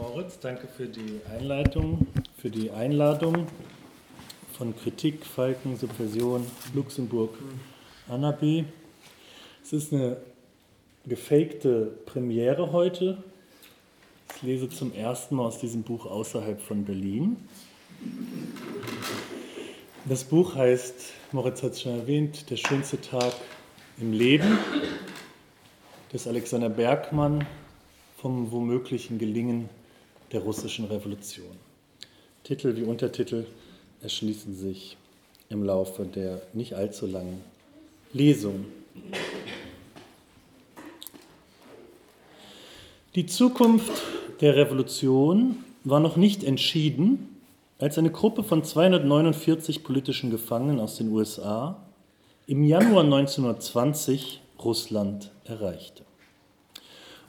Moritz, danke für die Einleitung, für die Einladung von Kritik, Falken, Subversion, Luxemburg, Anabi. Es ist eine gefakte Premiere heute. Ich lese zum ersten Mal aus diesem Buch außerhalb von Berlin. Das Buch heißt, Moritz hat es schon erwähnt, Der schönste Tag im Leben des Alexander Bergmann vom womöglichen Gelingen der russischen Revolution. Titel wie Untertitel erschließen sich im Laufe der nicht allzu langen Lesung. Die Zukunft der Revolution war noch nicht entschieden, als eine Gruppe von 249 politischen Gefangenen aus den USA im Januar 1920 Russland erreichte.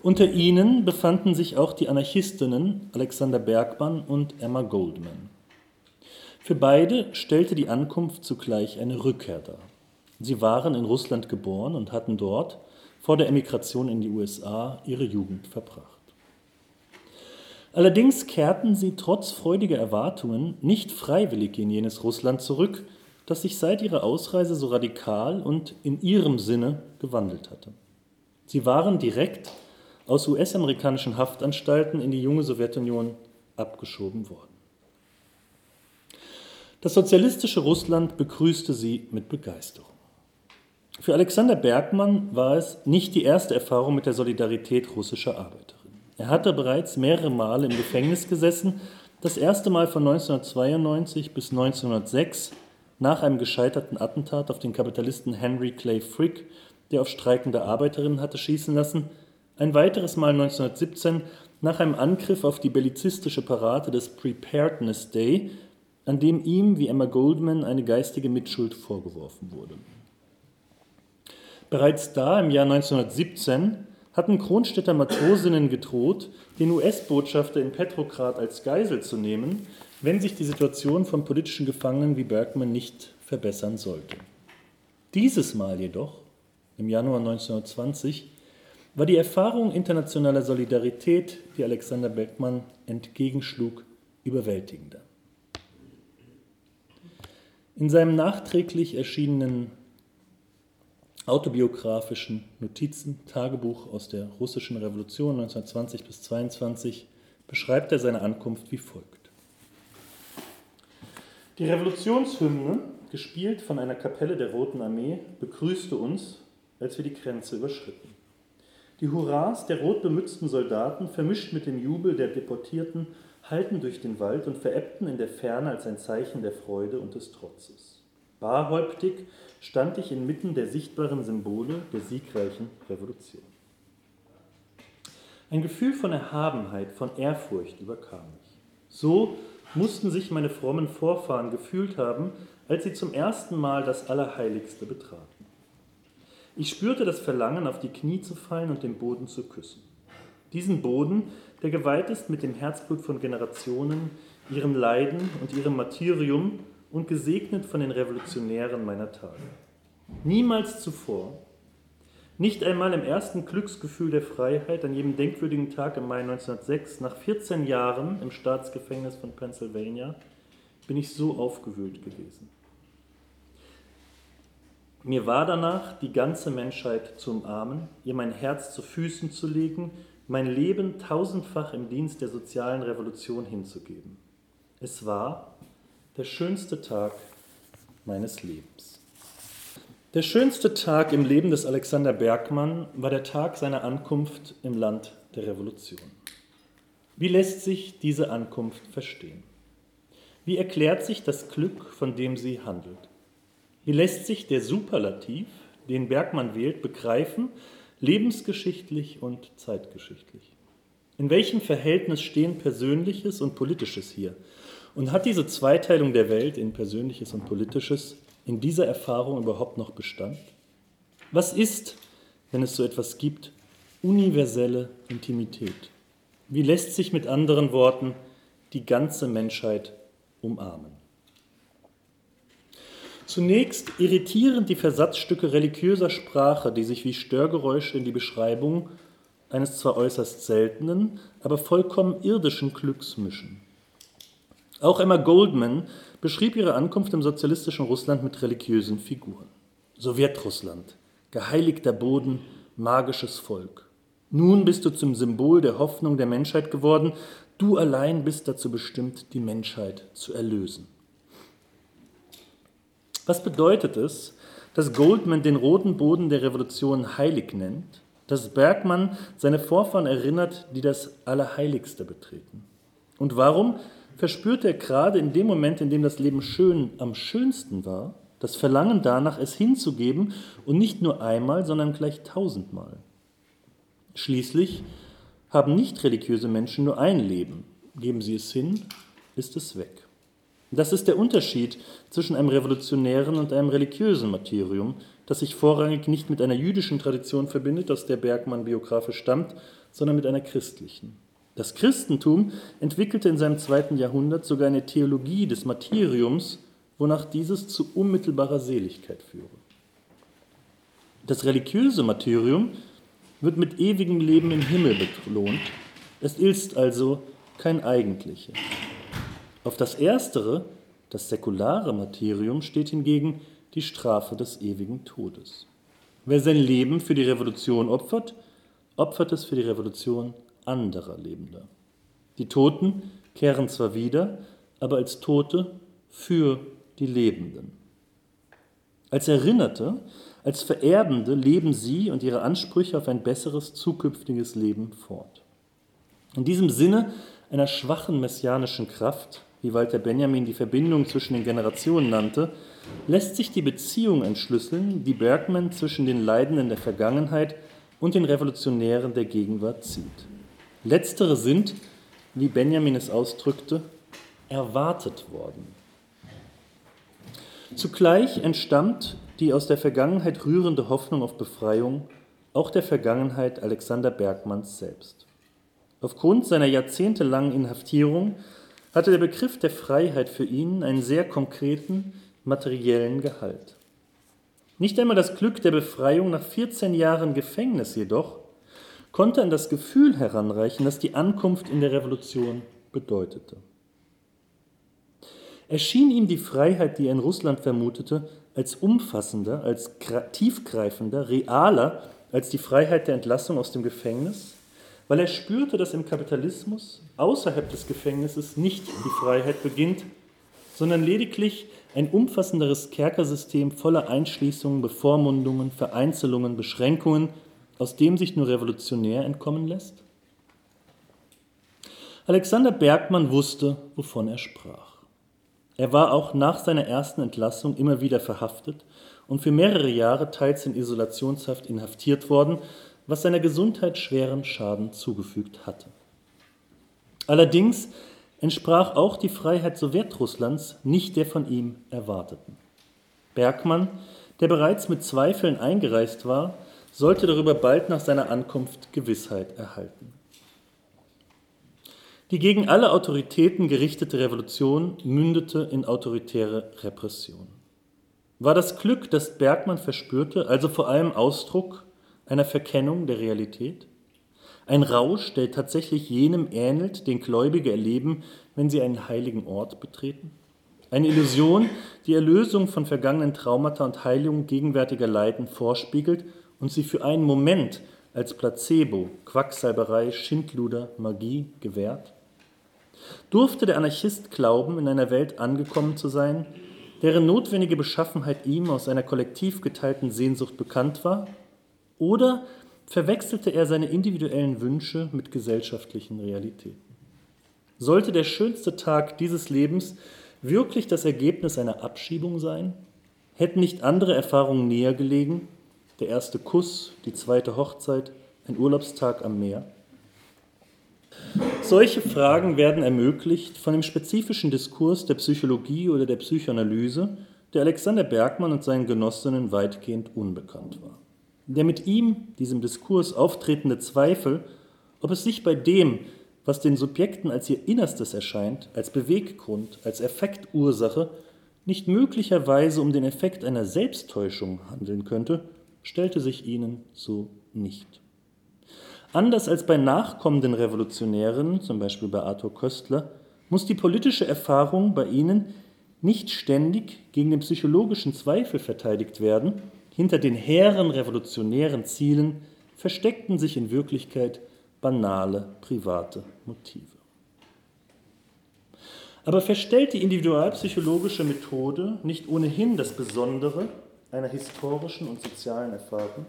Unter ihnen befanden sich auch die Anarchistinnen Alexander Bergmann und Emma Goldman. Für beide stellte die Ankunft zugleich eine Rückkehr dar. Sie waren in Russland geboren und hatten dort vor der Emigration in die USA ihre Jugend verbracht. Allerdings kehrten sie trotz freudiger Erwartungen nicht freiwillig in jenes Russland zurück, das sich seit ihrer Ausreise so radikal und in ihrem Sinne gewandelt hatte. Sie waren direkt aus US-amerikanischen Haftanstalten in die junge Sowjetunion abgeschoben worden. Das sozialistische Russland begrüßte sie mit Begeisterung. Für Alexander Bergmann war es nicht die erste Erfahrung mit der Solidarität russischer Arbeiterin. Er hatte bereits mehrere Male im Gefängnis gesessen, das erste Mal von 1992 bis 1906 nach einem gescheiterten Attentat auf den Kapitalisten Henry Clay Frick, der auf streikende Arbeiterinnen hatte schießen lassen, ein weiteres Mal 1917 nach einem Angriff auf die bellizistische Parade des Preparedness Day, an dem ihm wie Emma Goldman eine geistige Mitschuld vorgeworfen wurde. Bereits da im Jahr 1917 hatten Kronstädter Matrosinnen gedroht, den US-Botschafter in Petrograd als Geisel zu nehmen, wenn sich die Situation von politischen Gefangenen wie Bergman nicht verbessern sollte. Dieses Mal jedoch, im Januar 1920, war die Erfahrung internationaler Solidarität, die Alexander Beckmann entgegenschlug, überwältigender. In seinem nachträglich erschienenen autobiografischen Notizen Tagebuch aus der russischen Revolution 1920 bis 22 beschreibt er seine Ankunft wie folgt. Die Revolutionshymne, gespielt von einer Kapelle der Roten Armee, begrüßte uns, als wir die Grenze überschritten. Die Hurras der rotbemützten Soldaten, vermischt mit dem Jubel der Deportierten, hallten durch den Wald und verebbten in der Ferne als ein Zeichen der Freude und des Trotzes. Barhäuptig stand ich inmitten der sichtbaren Symbole der siegreichen Revolution. Ein Gefühl von Erhabenheit, von Ehrfurcht überkam mich. So mussten sich meine frommen Vorfahren gefühlt haben, als sie zum ersten Mal das Allerheiligste betraten. Ich spürte das Verlangen, auf die Knie zu fallen und den Boden zu küssen. Diesen Boden, der geweiht ist mit dem Herzblut von Generationen, ihrem Leiden und ihrem Martyrium und gesegnet von den Revolutionären meiner Tage. Niemals zuvor, nicht einmal im ersten Glücksgefühl der Freiheit, an jedem denkwürdigen Tag im Mai 1906, nach 14 Jahren im Staatsgefängnis von Pennsylvania, bin ich so aufgewühlt gewesen. Mir war danach, die ganze Menschheit zu umarmen, ihr mein Herz zu Füßen zu legen, mein Leben tausendfach im Dienst der sozialen Revolution hinzugeben. Es war der schönste Tag meines Lebens. Der schönste Tag im Leben des Alexander Bergmann war der Tag seiner Ankunft im Land der Revolution. Wie lässt sich diese Ankunft verstehen? Wie erklärt sich das Glück, von dem sie handelt? Wie lässt sich der Superlativ, den Bergmann wählt, begreifen, lebensgeschichtlich und zeitgeschichtlich? In welchem Verhältnis stehen Persönliches und Politisches hier? Und hat diese Zweiteilung der Welt in Persönliches und Politisches in dieser Erfahrung überhaupt noch Bestand? Was ist, wenn es so etwas gibt, universelle Intimität? Wie lässt sich mit anderen Worten die ganze Menschheit umarmen? Zunächst irritieren die Versatzstücke religiöser Sprache, die sich wie Störgeräusche in die Beschreibung eines zwar äußerst seltenen, aber vollkommen irdischen Glücks mischen. Auch Emma Goldman beschrieb ihre Ankunft im sozialistischen Russland mit religiösen Figuren. Sowjetrussland, geheiligter Boden, magisches Volk. Nun bist du zum Symbol der Hoffnung der Menschheit geworden, du allein bist dazu bestimmt, die Menschheit zu erlösen. Was bedeutet es, dass Goldman den roten Boden der Revolution heilig nennt, dass Bergmann seine Vorfahren erinnert, die das Allerheiligste betreten? Und warum verspürte er gerade in dem Moment, in dem das Leben schön am schönsten war, das Verlangen danach, es hinzugeben und nicht nur einmal, sondern gleich tausendmal. Schließlich haben nicht religiöse Menschen nur ein Leben. Geben sie es hin, ist es weg. Das ist der Unterschied zwischen einem revolutionären und einem religiösen Martyrium, das sich vorrangig nicht mit einer jüdischen Tradition verbindet, aus der Bergmann biografisch stammt, sondern mit einer christlichen. Das Christentum entwickelte in seinem zweiten Jahrhundert sogar eine Theologie des Martyriums, wonach dieses zu unmittelbarer Seligkeit führe. Das religiöse Martyrium wird mit ewigem Leben im Himmel belohnt. Es ist also kein eigentliches. Auf das erstere, das säkulare Martyrium, steht hingegen die Strafe des ewigen Todes. Wer sein Leben für die Revolution opfert, opfert es für die Revolution anderer Lebender. Die Toten kehren zwar wieder, aber als Tote für die Lebenden. Als Erinnerte, als Vererbende leben sie und ihre Ansprüche auf ein besseres zukünftiges Leben fort. In diesem Sinne einer schwachen messianischen Kraft, wie Walter Benjamin die Verbindung zwischen den Generationen nannte, lässt sich die Beziehung entschlüsseln, die Bergman zwischen den Leidenden der Vergangenheit und den Revolutionären der Gegenwart zieht. Letztere sind, wie Benjamin es ausdrückte, erwartet worden. Zugleich entstammt die aus der Vergangenheit rührende Hoffnung auf Befreiung auch der Vergangenheit Alexander Bergmanns selbst. Aufgrund seiner jahrzehntelangen Inhaftierung hatte der Begriff der Freiheit für ihn einen sehr konkreten materiellen Gehalt. Nicht einmal das Glück der Befreiung nach 14 Jahren Gefängnis jedoch konnte an das Gefühl heranreichen, das die Ankunft in der Revolution bedeutete. Erschien ihm die Freiheit, die er in Russland vermutete, als umfassender, als tiefgreifender, realer als die Freiheit der Entlassung aus dem Gefängnis, weil er spürte, dass im Kapitalismus außerhalb des Gefängnisses nicht die Freiheit beginnt, sondern lediglich ein umfassenderes Kerkersystem voller Einschließungen, Bevormundungen, Vereinzelungen, Beschränkungen, aus dem sich nur revolutionär entkommen lässt? Alexander Bergmann wusste, wovon er sprach. Er war auch nach seiner ersten Entlassung immer wieder verhaftet und für mehrere Jahre teils in Isolationshaft inhaftiert worden, was seiner Gesundheit schweren Schaden zugefügt hatte. Allerdings entsprach auch die Freiheit Sowjetrusslands nicht der von ihm erwarteten. Bergmann, der bereits mit Zweifeln eingereist war, sollte darüber bald nach seiner Ankunft Gewissheit erhalten. Die gegen alle Autoritäten gerichtete Revolution mündete in autoritäre Repression. War das Glück, das Bergmann verspürte, also vor allem Ausdruck einer Verkennung der Realität? Ein Rausch, der tatsächlich jenem ähnelt, den Gläubige erleben, wenn sie einen heiligen Ort betreten? Eine Illusion, die Erlösung von vergangenen Traumata und Heilung gegenwärtiger Leiden vorspiegelt und sie für einen Moment als Placebo, Quacksalberei, Schindluder, Magie gewährt? Durfte der Anarchist glauben, in einer Welt angekommen zu sein, deren notwendige Beschaffenheit ihm aus einer kollektiv geteilten Sehnsucht bekannt war? Oder verwechselte er seine individuellen Wünsche mit gesellschaftlichen Realitäten? Sollte der schönste Tag dieses Lebens wirklich das Ergebnis einer Abschiebung sein? Hätten nicht andere Erfahrungen näher gelegen, der erste Kuss, die zweite Hochzeit, ein Urlaubstag am Meer? Solche Fragen werden ermöglicht von dem spezifischen Diskurs der Psychologie oder der Psychoanalyse, der Alexander Bergmann und seinen Genossinnen weitgehend unbekannt war. Der mit ihm, diesem Diskurs, auftretende Zweifel, ob es sich bei dem, was den Subjekten als ihr Innerstes erscheint, als Beweggrund, als Effektursache, nicht möglicherweise um den Effekt einer Selbsttäuschung handeln könnte, stellte sich ihnen so nicht. Anders als bei nachkommenden Revolutionären, zum Beispiel bei Arthur Köstler, muss die politische Erfahrung bei ihnen nicht ständig gegen den psychologischen Zweifel verteidigt werden, hinter den hehren revolutionären Zielen versteckten sich in Wirklichkeit banale private Motive. Aber verstellt die individualpsychologische Methode nicht ohnehin das Besondere einer historischen und sozialen Erfahrung?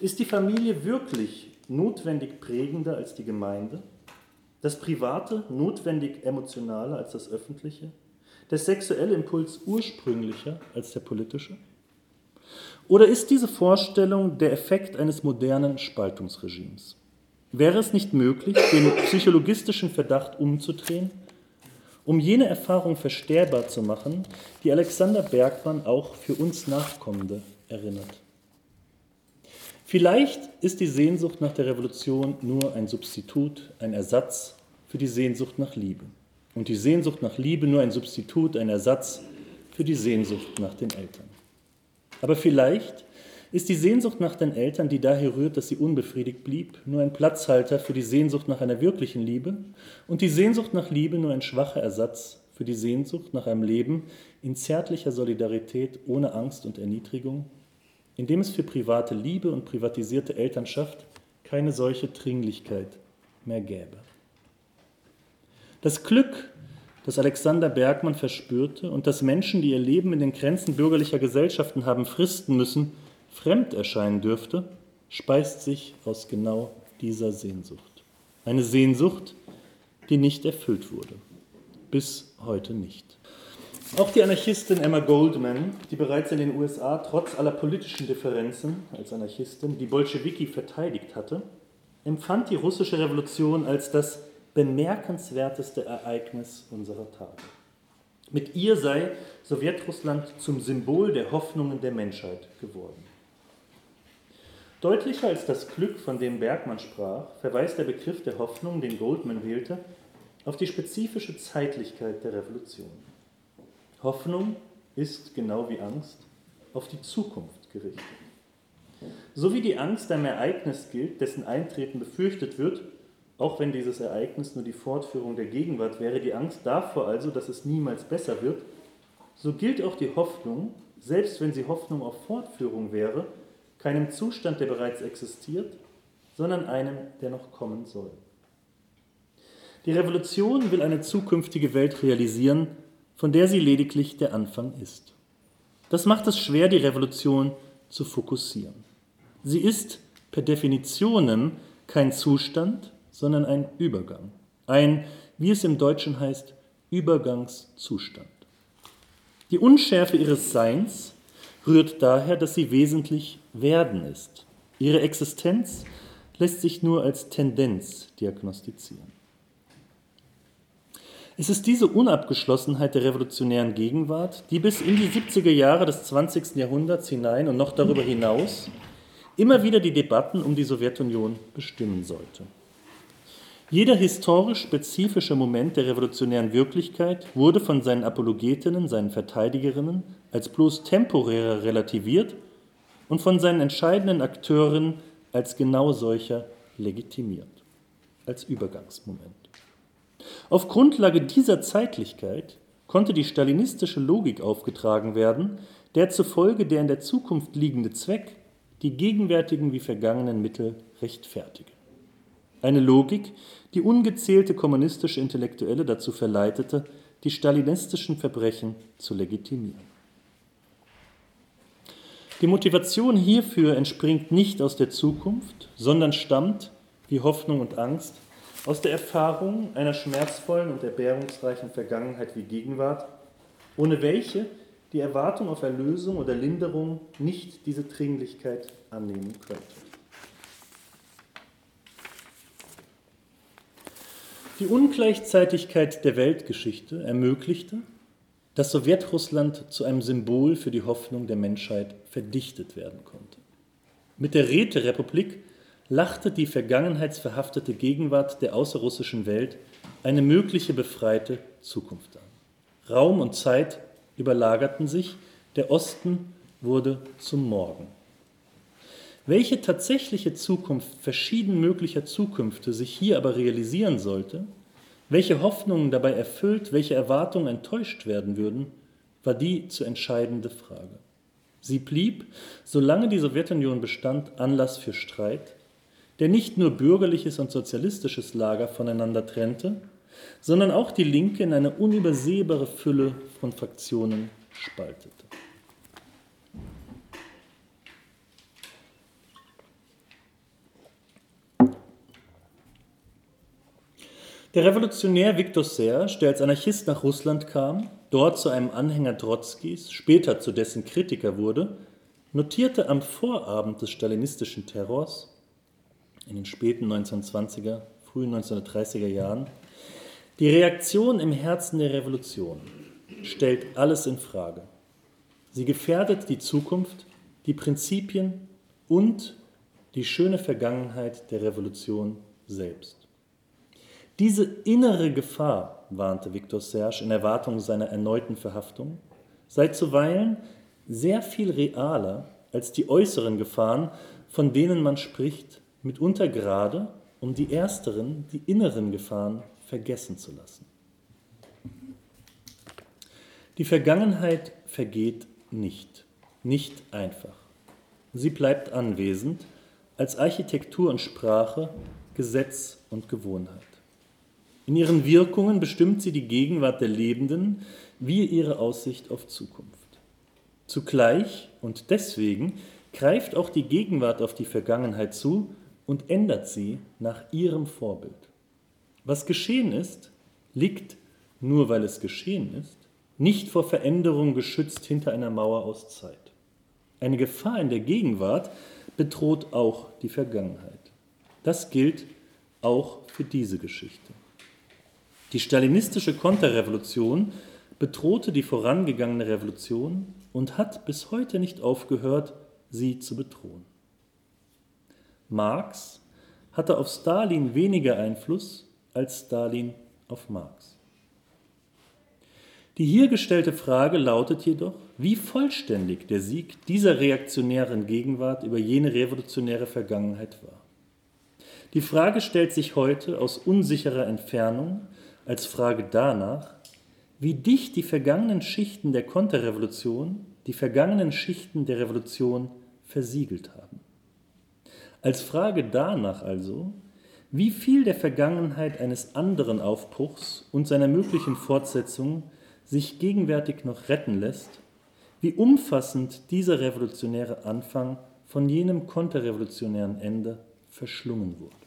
Ist die Familie wirklich notwendig prägender als die Gemeinde? Das Private notwendig emotionaler als das Öffentliche? Der sexuelle Impuls ursprünglicher als der politische? Oder ist diese Vorstellung der Effekt eines modernen Spaltungsregimes? Wäre es nicht möglich, den psychologistischen Verdacht umzudrehen, um jene Erfahrung verstärkbar zu machen, die Alexander Bergmann auch für uns Nachkommende erinnert? Vielleicht ist die Sehnsucht nach der Revolution nur ein Substitut, ein Ersatz für die Sehnsucht nach Liebe. Und die Sehnsucht nach Liebe nur ein Substitut, ein Ersatz für die Sehnsucht nach den Eltern. Aber vielleicht ist die Sehnsucht nach den Eltern, die daher rührt, dass sie unbefriedigt blieb, nur ein Platzhalter für die Sehnsucht nach einer wirklichen Liebe und die Sehnsucht nach Liebe nur ein schwacher Ersatz für die Sehnsucht nach einem Leben in zärtlicher Solidarität ohne Angst und Erniedrigung, in dem es für private Liebe und privatisierte Elternschaft keine solche Dringlichkeit mehr gäbe. Das Glück, das Alexander Bergmann verspürte und das Menschen, die ihr Leben in den Grenzen bürgerlicher Gesellschaften haben fristen müssen, fremd erscheinen dürfte, speist sich aus genau dieser Sehnsucht. Eine Sehnsucht, die nicht erfüllt wurde. Bis heute nicht. Auch die Anarchistin Emma Goldman, die bereits in den USA trotz aller politischen Differenzen als Anarchistin die Bolschewiki verteidigt hatte, empfand die russische Revolution als das bemerkenswerteste Ereignis unserer Tage. Mit ihr sei Sowjetrussland zum Symbol der Hoffnungen der Menschheit geworden. Deutlicher als das Glück, von dem Bergmann sprach, verweist der Begriff der Hoffnung, den Goldman wählte, auf die spezifische Zeitlichkeit der Revolution. Hoffnung ist, genau wie Angst, auf die Zukunft gerichtet. So wie die Angst einem Ereignis gilt, dessen Eintreten befürchtet wird, auch wenn dieses Ereignis nur die Fortführung der Gegenwart wäre, die Angst davor also, dass es niemals besser wird, so gilt auch die Hoffnung, selbst wenn sie Hoffnung auf Fortführung wäre, keinem Zustand, der bereits existiert, sondern einem, der noch kommen soll. Die Revolution will eine zukünftige Welt realisieren, von der sie lediglich der Anfang ist. Das macht es schwer, die Revolution zu fokussieren. Sie ist per Definition kein Zustand, sondern ein Übergang. Ein, wie es im Deutschen heißt, Übergangszustand. Die Unschärfe ihres Seins rührt daher, dass sie wesentlich werden ist. Ihre Existenz lässt sich nur als Tendenz diagnostizieren. Es ist diese Unabgeschlossenheit der revolutionären Gegenwart, die bis in die 70er Jahre des 20. Jahrhunderts hinein und noch darüber hinaus immer wieder die Debatten um die Sowjetunion bestimmen sollte. Jeder historisch spezifische Moment der revolutionären Wirklichkeit wurde von seinen Apologetinnen, seinen Verteidigerinnen als bloß temporärer relativiert und von seinen entscheidenden Akteuren als genau solcher legitimiert, als Übergangsmoment. Auf Grundlage dieser Zeitlichkeit konnte die stalinistische Logik aufgetragen werden, der zufolge der in der Zukunft liegende Zweck die gegenwärtigen wie vergangenen Mittel rechtfertige. Eine Logik, die ungezählte kommunistische Intellektuelle dazu verleitete, die stalinistischen Verbrechen zu legitimieren. Die Motivation hierfür entspringt nicht aus der Zukunft, sondern stammt, wie Hoffnung und Angst, aus der Erfahrung einer schmerzvollen und erbärungsreichen Vergangenheit wie Gegenwart, ohne welche die Erwartung auf Erlösung oder Linderung nicht diese Dringlichkeit annehmen könnte. Die Ungleichzeitigkeit der Weltgeschichte ermöglichte, dass Sowjetrussland zu einem Symbol für die Hoffnung der Menschheit verdichtet werden konnte. Mit der Räterepublik lachte die vergangenheitsverhaftete Gegenwart der außerrussischen Welt eine mögliche befreite Zukunft an. Raum und Zeit überlagerten sich, der Osten wurde zum Morgen. Welche tatsächliche Zukunft verschieden möglicher Zukünfte sich hier aber realisieren sollte, welche Hoffnungen dabei erfüllt, welche Erwartungen enttäuscht werden würden, war die zu entscheidende Frage. Sie blieb, solange die Sowjetunion bestand, Anlass für Streit, der nicht nur bürgerliches und sozialistisches Lager voneinander trennte, sondern auch die Linke in eine unübersehbare Fülle von Fraktionen spaltete. Der Revolutionär Viktor Serge, der als Anarchist nach Russland kam, dort zu einem Anhänger Trotzkis, später zu dessen Kritiker wurde, notierte am Vorabend des stalinistischen Terrors in den späten 1920er, frühen 1930er Jahren, die Reaktion im Herzen der Revolution stellt alles in Frage. Sie gefährdet die Zukunft, die Prinzipien und die schöne Vergangenheit der Revolution selbst. Diese innere Gefahr, warnte Viktor Serge in Erwartung seiner erneuten Verhaftung, sei zuweilen sehr viel realer als die äußeren Gefahren, von denen man spricht, mitunter gerade, um die ersteren, die inneren Gefahren vergessen zu lassen. Die Vergangenheit vergeht nicht, nicht einfach. Sie bleibt anwesend als Architektur und Sprache, Gesetz und Gewohnheit. In ihren Wirkungen bestimmt sie die Gegenwart der Lebenden wie ihre Aussicht auf Zukunft. Zugleich und deswegen greift auch die Gegenwart auf die Vergangenheit zu und ändert sie nach ihrem Vorbild. Was geschehen ist, liegt, nur weil es geschehen ist, nicht vor Veränderung geschützt hinter einer Mauer aus Zeit. Eine Gefahr in der Gegenwart bedroht auch die Vergangenheit. Das gilt auch für diese Geschichte. Die stalinistische Konterrevolution bedrohte die vorangegangene Revolution und hat bis heute nicht aufgehört, sie zu bedrohen. Marx hatte auf Stalin weniger Einfluss als Stalin auf Marx. Die hier gestellte Frage lautet jedoch, wie vollständig der Sieg dieser reaktionären Gegenwart über jene revolutionäre Vergangenheit war. Die Frage stellt sich heute aus unsicherer Entfernung als Frage danach, wie dicht die vergangenen Schichten der Konterrevolution die vergangenen Schichten der Revolution versiegelt haben. Als Frage danach also, wie viel der Vergangenheit eines anderen Aufbruchs und seiner möglichen Fortsetzung sich gegenwärtig noch retten lässt, wie umfassend dieser revolutionäre Anfang von jenem konterrevolutionären Ende verschlungen wurde.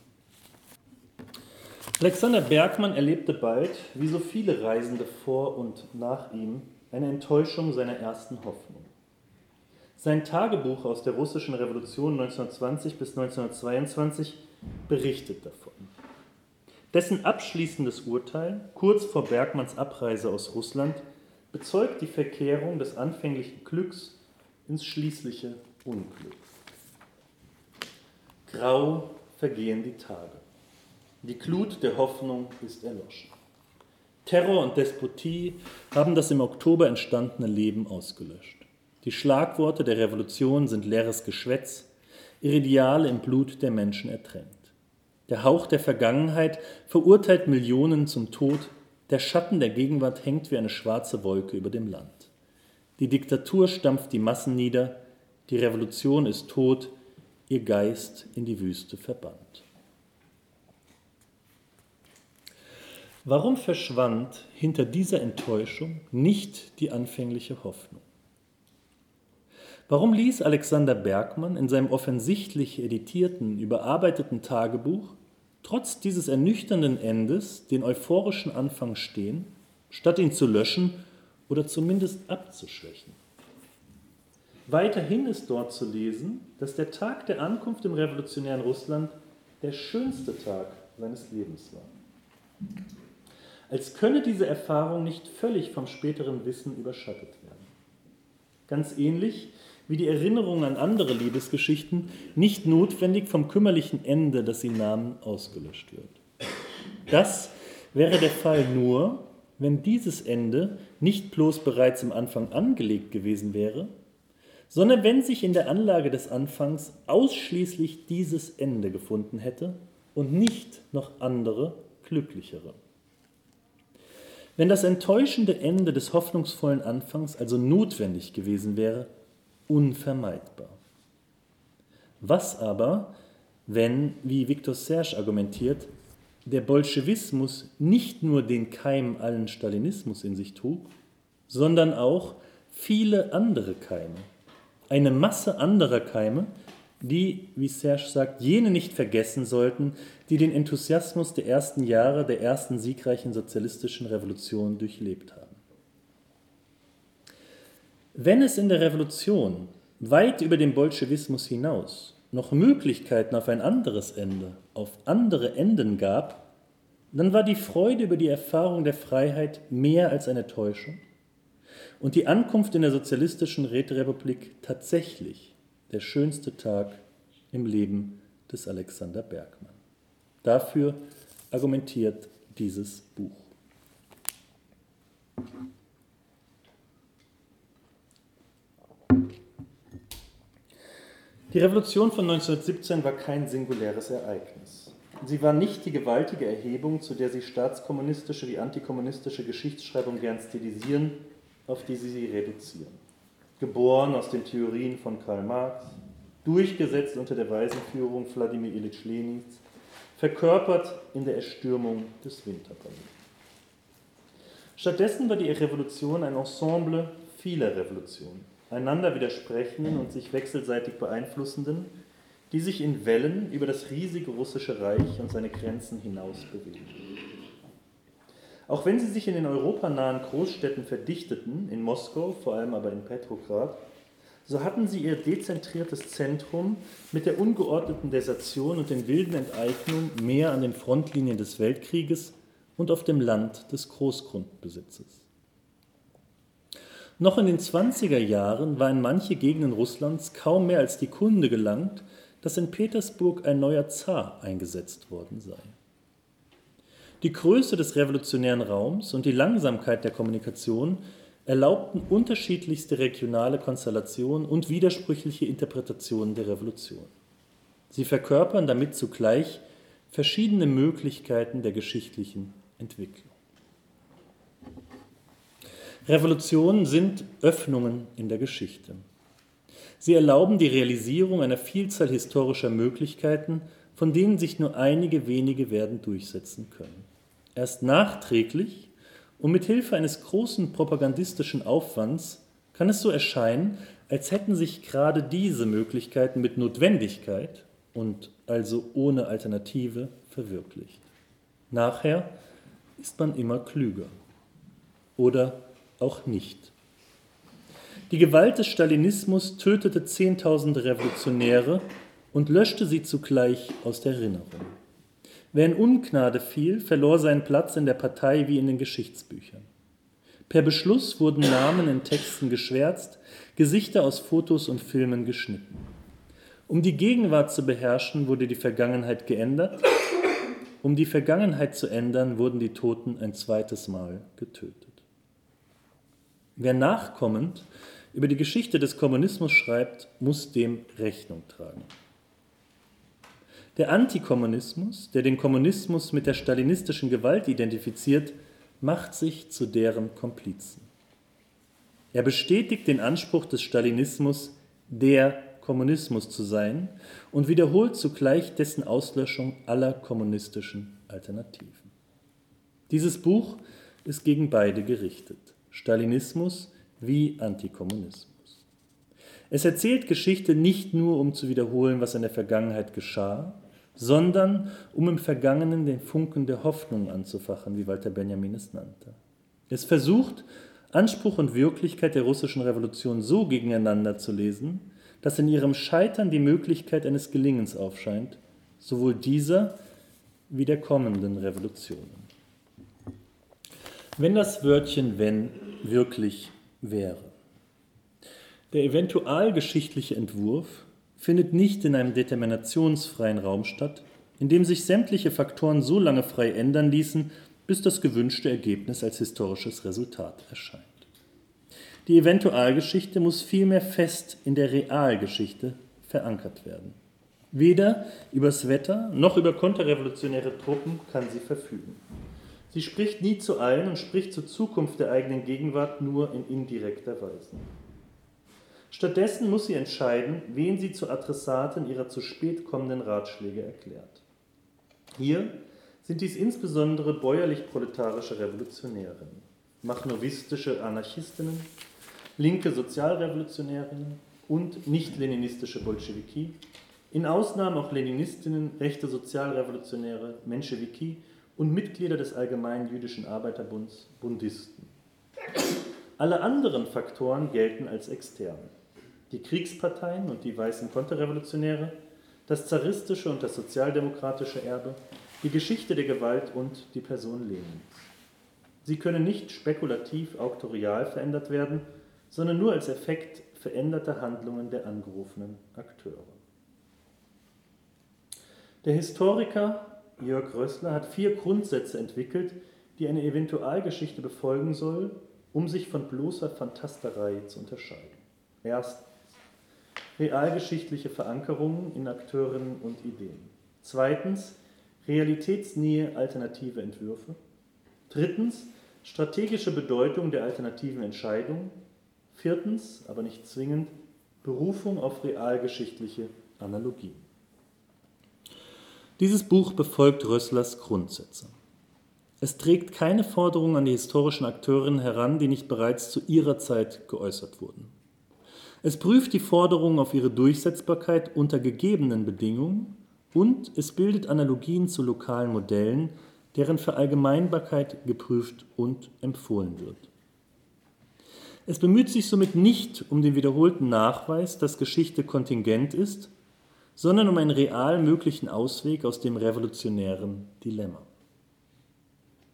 Alexander Bergmann erlebte bald, wie so viele Reisende vor und nach ihm, eine Enttäuschung seiner ersten Hoffnung. Sein Tagebuch aus der russischen Revolution 1920 bis 1922 berichtet davon. Dessen abschließendes Urteil, kurz vor Bergmanns Abreise aus Russland, bezeugt die Verkehrung des anfänglichen Glücks ins schließliche Unglück. Grau vergehen die Tage. Die Glut der Hoffnung ist erloschen. Terror und Despotie haben das im Oktober entstandene Leben ausgelöscht. Die Schlagworte der Revolution sind leeres Geschwätz, ihre Ideale im Blut der Menschen ertränkt. Der Hauch der Vergangenheit verurteilt Millionen zum Tod, der Schatten der Gegenwart hängt wie eine schwarze Wolke über dem Land. Die Diktatur stampft die Massen nieder, die Revolution ist tot, ihr Geist in die Wüste verbannt. Warum verschwand hinter dieser Enttäuschung nicht die anfängliche Hoffnung? Warum ließ Alexander Bergmann in seinem offensichtlich editierten, überarbeiteten Tagebuch trotz dieses ernüchternden Endes den euphorischen Anfang stehen, statt ihn zu löschen oder zumindest abzuschwächen? Weiterhin ist dort zu lesen, dass der Tag der Ankunft im revolutionären Russland der schönste Tag seines Lebens war als könne diese Erfahrung nicht völlig vom späteren Wissen überschattet werden. Ganz ähnlich wie die Erinnerung an andere Liebesgeschichten nicht notwendig vom kümmerlichen Ende, das sie nahmen, ausgelöscht wird. Das wäre der Fall nur, wenn dieses Ende nicht bloß bereits am Anfang angelegt gewesen wäre, sondern wenn sich in der Anlage des Anfangs ausschließlich dieses Ende gefunden hätte und nicht noch andere, glücklichere. Wenn das enttäuschende Ende des hoffnungsvollen Anfangs also notwendig gewesen wäre, unvermeidbar. Was aber, wenn, wie Viktor Serge argumentiert, der Bolschewismus nicht nur den Keim allen Stalinismus in sich trug, sondern auch viele andere Keime, eine Masse anderer Keime, die, wie Serge sagt, jene nicht vergessen sollten, die den Enthusiasmus der ersten Jahre der ersten siegreichen sozialistischen Revolution durchlebt haben. Wenn es in der Revolution weit über den Bolschewismus hinaus noch Möglichkeiten auf ein anderes Ende, auf andere Enden gab, dann war die Freude über die Erfahrung der Freiheit mehr als eine Täuschung und die Ankunft in der sozialistischen Räterepublik tatsächlich der schönste Tag im Leben des Alexander Bergmann. Dafür argumentiert dieses Buch. Die Revolution von 1917 war kein singuläres Ereignis. Sie war nicht die gewaltige Erhebung, zu der sie staatskommunistische wie antikommunistische Geschichtsschreibung gern stilisieren auf die sie sie reduzieren. Geboren aus den Theorien von Karl Marx, durchgesetzt unter der Waisenführung Wladimir Ilyich Lenins, verkörpert in der Erstürmung des Winterberlin. Stattdessen war die Revolution ein Ensemble vieler Revolutionen, einander widersprechenden und sich wechselseitig beeinflussenden, die sich in Wellen über das riesige russische Reich und seine Grenzen hinaus bewegen. Auch wenn sie sich in den europanahen Großstädten verdichteten, in Moskau, vor allem aber in Petrograd, so hatten sie ihr dezentriertes Zentrum mit der ungeordneten Desertion und den wilden Enteignungen mehr an den Frontlinien des Weltkrieges und auf dem Land des Großgrundbesitzes. Noch in den 20er Jahren war in manche Gegenden Russlands kaum mehr als die Kunde gelangt, dass in Petersburg ein neuer Zar eingesetzt worden sei. Die Größe des revolutionären Raums und die Langsamkeit der Kommunikation erlaubten unterschiedlichste regionale Konstellationen und widersprüchliche Interpretationen der Revolution. Sie verkörpern damit zugleich verschiedene Möglichkeiten der geschichtlichen Entwicklung. Revolutionen sind Öffnungen in der Geschichte. Sie erlauben die Realisierung einer Vielzahl historischer Möglichkeiten, von denen sich nur einige wenige werden durchsetzen können. Erst nachträglich und mit Hilfe eines großen propagandistischen Aufwands kann es so erscheinen, als hätten sich gerade diese Möglichkeiten mit Notwendigkeit und also ohne Alternative verwirklicht. Nachher ist man immer klüger oder auch nicht. Die Gewalt des Stalinismus tötete Zehntausende Revolutionäre und löschte sie zugleich aus der Erinnerung. Wer in Ungnade fiel, verlor seinen Platz in der Partei wie in den Geschichtsbüchern. Per Beschluss wurden Namen in Texten geschwärzt, Gesichter aus Fotos und Filmen geschnitten. Um die Gegenwart zu beherrschen, wurde die Vergangenheit geändert. Um die Vergangenheit zu ändern, wurden die Toten ein zweites Mal getötet. Wer nachkommend über die Geschichte des Kommunismus schreibt, muss dem Rechnung tragen. Der Antikommunismus, der den Kommunismus mit der stalinistischen Gewalt identifiziert, macht sich zu deren Komplizen. Er bestätigt den Anspruch des Stalinismus, der Kommunismus zu sein und wiederholt zugleich dessen Auslöschung aller kommunistischen Alternativen. Dieses Buch ist gegen beide gerichtet, Stalinismus wie Antikommunismus. Es erzählt Geschichte nicht nur, um zu wiederholen, was in der Vergangenheit geschah, sondern um im Vergangenen den Funken der Hoffnung anzufachen, wie Walter Benjamin es nannte. Es versucht, Anspruch und Wirklichkeit der russischen Revolution so gegeneinander zu lesen, dass in ihrem Scheitern die Möglichkeit eines Gelingens aufscheint, sowohl dieser wie der kommenden Revolutionen. Wenn das Wörtchen wenn wirklich wäre. Der eventualgeschichtliche Entwurf findet nicht in einem determinationsfreien Raum statt, in dem sich sämtliche Faktoren so lange frei ändern ließen, bis das gewünschte Ergebnis als historisches Resultat erscheint. Die Eventualgeschichte muss vielmehr fest in der Realgeschichte verankert werden. Weder übers Wetter noch über konterrevolutionäre Truppen kann sie verfügen. Sie spricht nie zu allen und spricht zur Zukunft der eigenen Gegenwart nur in indirekter Weise. Stattdessen muss sie entscheiden, wen sie zur Adressatin ihrer zu spät kommenden Ratschläge erklärt. Hier sind dies insbesondere bäuerlich-proletarische Revolutionärinnen, machnovistische Anarchistinnen, linke Sozialrevolutionärinnen und nicht-leninistische Bolschewiki, in Ausnahmen auch Leninistinnen, rechte Sozialrevolutionäre, Menschewiki und Mitglieder des Allgemeinen Jüdischen Arbeiterbunds, Bundisten. Alle anderen Faktoren gelten als extern. Die Kriegsparteien und die weißen Konterrevolutionäre, das zaristische und das sozialdemokratische Erbe, die Geschichte der Gewalt und die Person Lenins. Sie können nicht spekulativ auktorial verändert werden, sondern nur als Effekt veränderter Handlungen der angerufenen Akteure. Der Historiker Jörg Rössler hat vier Grundsätze entwickelt, die eine Eventualgeschichte befolgen soll, um sich von bloßer Fantasterei zu unterscheiden. Erstens realgeschichtliche Verankerungen in Akteurinnen und Ideen. Zweitens realitätsnähe alternative Entwürfe. Drittens strategische Bedeutung der alternativen Entscheidung. Viertens, aber nicht zwingend, Berufung auf realgeschichtliche Analogien. Dieses Buch befolgt Rösslers Grundsätze. Es trägt keine Forderungen an die historischen Akteurinnen heran, die nicht bereits zu ihrer Zeit geäußert wurden. Es prüft die Forderungen auf ihre Durchsetzbarkeit unter gegebenen Bedingungen und es bildet Analogien zu lokalen Modellen, deren Verallgemeinbarkeit geprüft und empfohlen wird. Es bemüht sich somit nicht um den wiederholten Nachweis, dass Geschichte kontingent ist, sondern um einen real möglichen Ausweg aus dem revolutionären Dilemma.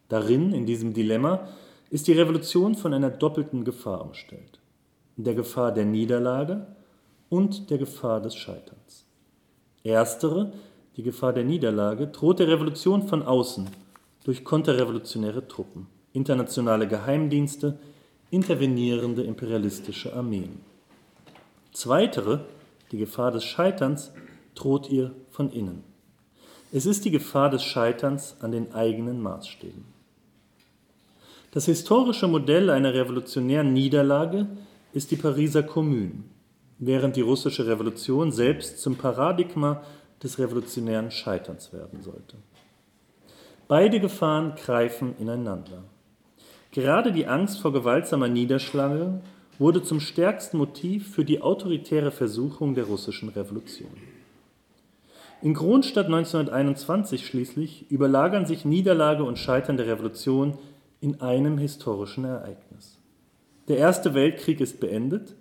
Darin, in diesem Dilemma, ist die Revolution von einer doppelten Gefahr umstellt. Der Gefahr der Niederlage und der Gefahr des Scheiterns. Erstere, die Gefahr der Niederlage, droht der Revolution von außen durch konterrevolutionäre Truppen, internationale Geheimdienste, intervenierende imperialistische Armeen. Zweitere, die Gefahr des Scheiterns, droht ihr von innen. Es ist die Gefahr des Scheiterns an den eigenen Maßstäben. Das historische Modell einer revolutionären Niederlage ist die Pariser Kommune, während die russische Revolution selbst zum Paradigma des revolutionären Scheiterns werden sollte. Beide Gefahren greifen ineinander. Gerade die Angst vor gewaltsamer Niederschlage wurde zum stärksten Motiv für die autoritäre Versuchung der russischen Revolution. In Kronstadt 1921 schließlich überlagern sich Niederlage und Scheitern der Revolution in einem historischen Ereignis. Der Erste Weltkrieg ist beendet,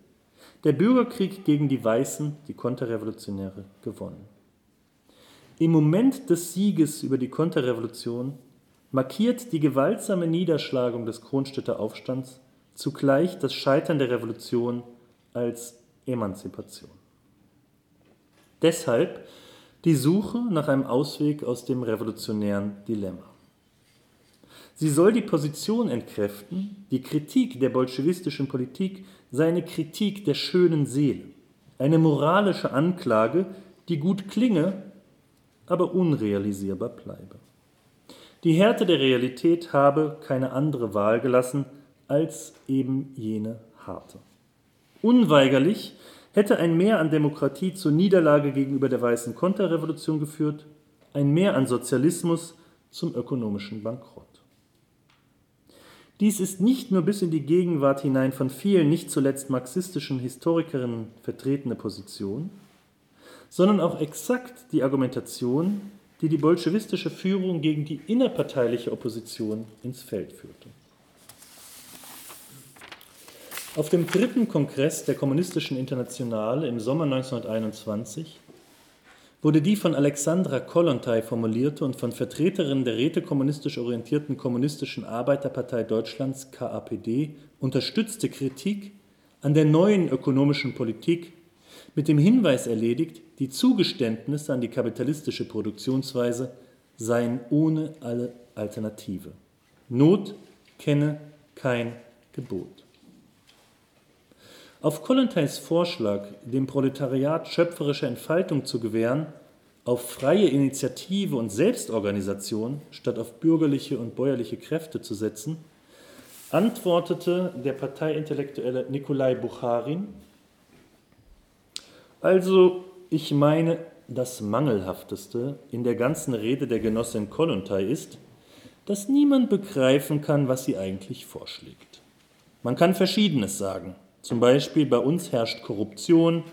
der Bürgerkrieg gegen die Weißen, die Konterrevolutionäre, gewonnen. Im Moment des Sieges über die Konterrevolution markiert die gewaltsame Niederschlagung des Kronstädter Aufstands zugleich das Scheitern der Revolution als Emanzipation. Deshalb die Suche nach einem Ausweg aus dem revolutionären Dilemma. Sie soll die Position entkräften, die Kritik der bolschewistischen Politik sei eine Kritik der schönen Seele, eine moralische Anklage, die gut klinge, aber unrealisierbar bleibe. Die Härte der Realität habe keine andere Wahl gelassen als eben jene harte. Unweigerlich hätte ein Mehr an Demokratie zur Niederlage gegenüber der weißen Konterrevolution geführt, ein Mehr an Sozialismus zum ökonomischen Bankrott. Dies ist nicht nur bis in die Gegenwart hinein von vielen, nicht zuletzt marxistischen Historikerinnen vertretene Position, sondern auch exakt die Argumentation, die die bolschewistische Führung gegen die innerparteiliche Opposition ins Feld führte. Auf dem dritten Kongress der Kommunistischen Internationale im Sommer 1921 wurde die von Alexandra Kollontai formulierte und von Vertreterinnen der rätekommunistisch orientierten Kommunistischen Arbeiterpartei Deutschlands KAPD unterstützte Kritik an der neuen ökonomischen Politik mit dem Hinweis erledigt, die Zugeständnisse an die kapitalistische Produktionsweise seien ohne alle Alternative. Not kenne kein Gebot. Auf Kollontais Vorschlag, dem Proletariat schöpferische Entfaltung zu gewähren, auf freie Initiative und Selbstorganisation statt auf bürgerliche und bäuerliche Kräfte zu setzen, antwortete der Parteiintellektuelle Nikolai Bucharin, also ich meine, das Mangelhafteste in der ganzen Rede der Genossin Kollontai ist, dass niemand begreifen kann, was sie eigentlich vorschlägt. Man kann Verschiedenes sagen. Zum Beispiel, bei uns herrscht Korruption,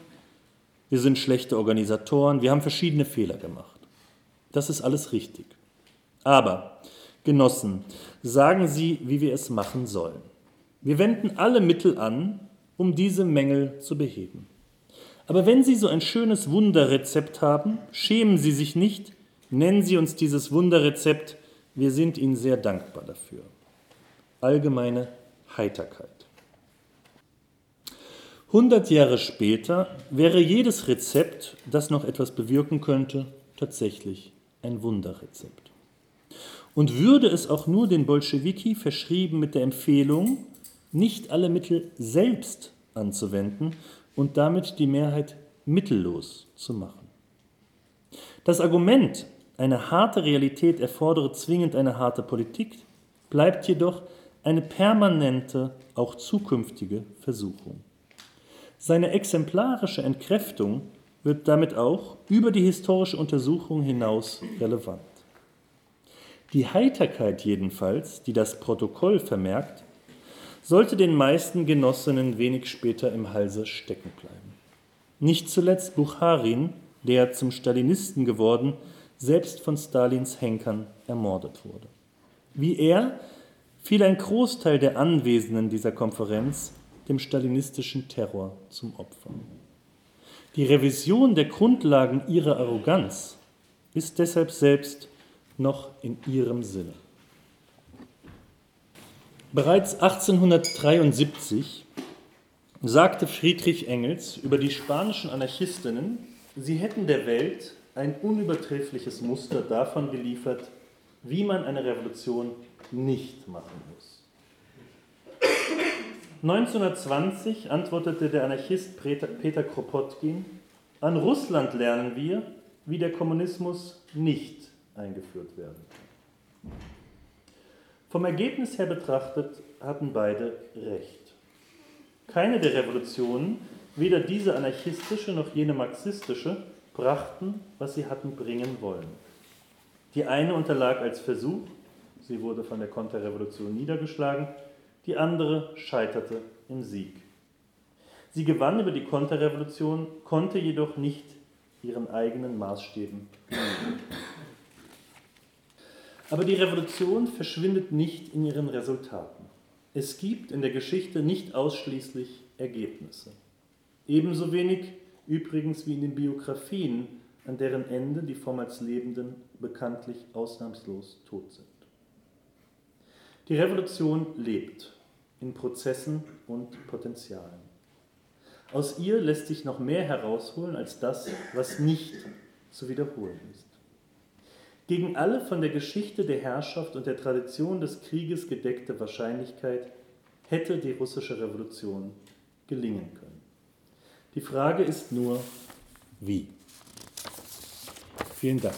wir sind schlechte Organisatoren, wir haben verschiedene Fehler gemacht. Das ist alles richtig. Aber, Genossen, sagen Sie, wie wir es machen sollen. Wir wenden alle Mittel an, um diese Mängel zu beheben. Aber wenn Sie so ein schönes Wunderrezept haben, schämen Sie sich nicht, nennen Sie uns dieses Wunderrezept, wir sind Ihnen sehr dankbar dafür. Allgemeine Heiterkeit. 100 Jahre später wäre jedes Rezept, das noch etwas bewirken könnte, tatsächlich ein Wunderrezept. Und würde es auch nur den Bolschewiki verschrieben mit der Empfehlung, nicht alle Mittel selbst anzuwenden und damit die Mehrheit mittellos zu machen. Das Argument, eine harte Realität erfordere zwingend eine harte Politik, bleibt jedoch eine permanente, auch zukünftige Versuchung. Seine exemplarische Entkräftung wird damit auch über die historische Untersuchung hinaus relevant. Die Heiterkeit jedenfalls, die das Protokoll vermerkt, sollte den meisten Genossinnen wenig später im Halse stecken bleiben. Nicht zuletzt Bucharin, der zum Stalinisten geworden, selbst von Stalins Henkern ermordet wurde. Wie er fiel ein Großteil der Anwesenden dieser Konferenz dem stalinistischen Terror zum Opfer. Die Revision der Grundlagen ihrer Arroganz ist deshalb selbst noch in ihrem Sinne. Bereits 1873 sagte Friedrich Engels über die spanischen Anarchistinnen, sie hätten der Welt ein unübertreffliches Muster davon geliefert, wie man eine Revolution nicht machen muss. 1920 antwortete der Anarchist Peter Kropotkin, an Russland lernen wir, wie der Kommunismus nicht eingeführt werden kann. Vom Ergebnis her betrachtet hatten beide recht. Keine der Revolutionen, weder diese anarchistische noch jene marxistische, brachten, was sie hatten bringen wollen. Die eine unterlag als Versuch, sie wurde von der Konterrevolution niedergeschlagen, die andere scheiterte im Sieg. Sie gewann über die Konterrevolution, konnte jedoch nicht ihren eigenen Maßstäben genügen. Aber die Revolution verschwindet nicht in ihren Resultaten. Es gibt in der Geschichte nicht ausschließlich Ergebnisse. Ebenso wenig übrigens wie in den Biografien, an deren Ende die vormals Lebenden bekanntlich ausnahmslos tot sind. Die Revolution lebt in Prozessen und Potenzialen. Aus ihr lässt sich noch mehr herausholen als das, was nicht zu wiederholen ist. Gegen alle von der Geschichte der Herrschaft und der Tradition des Krieges gedeckte Wahrscheinlichkeit hätte die russische Revolution gelingen können. Die Frage ist nur, wie. Vielen Dank.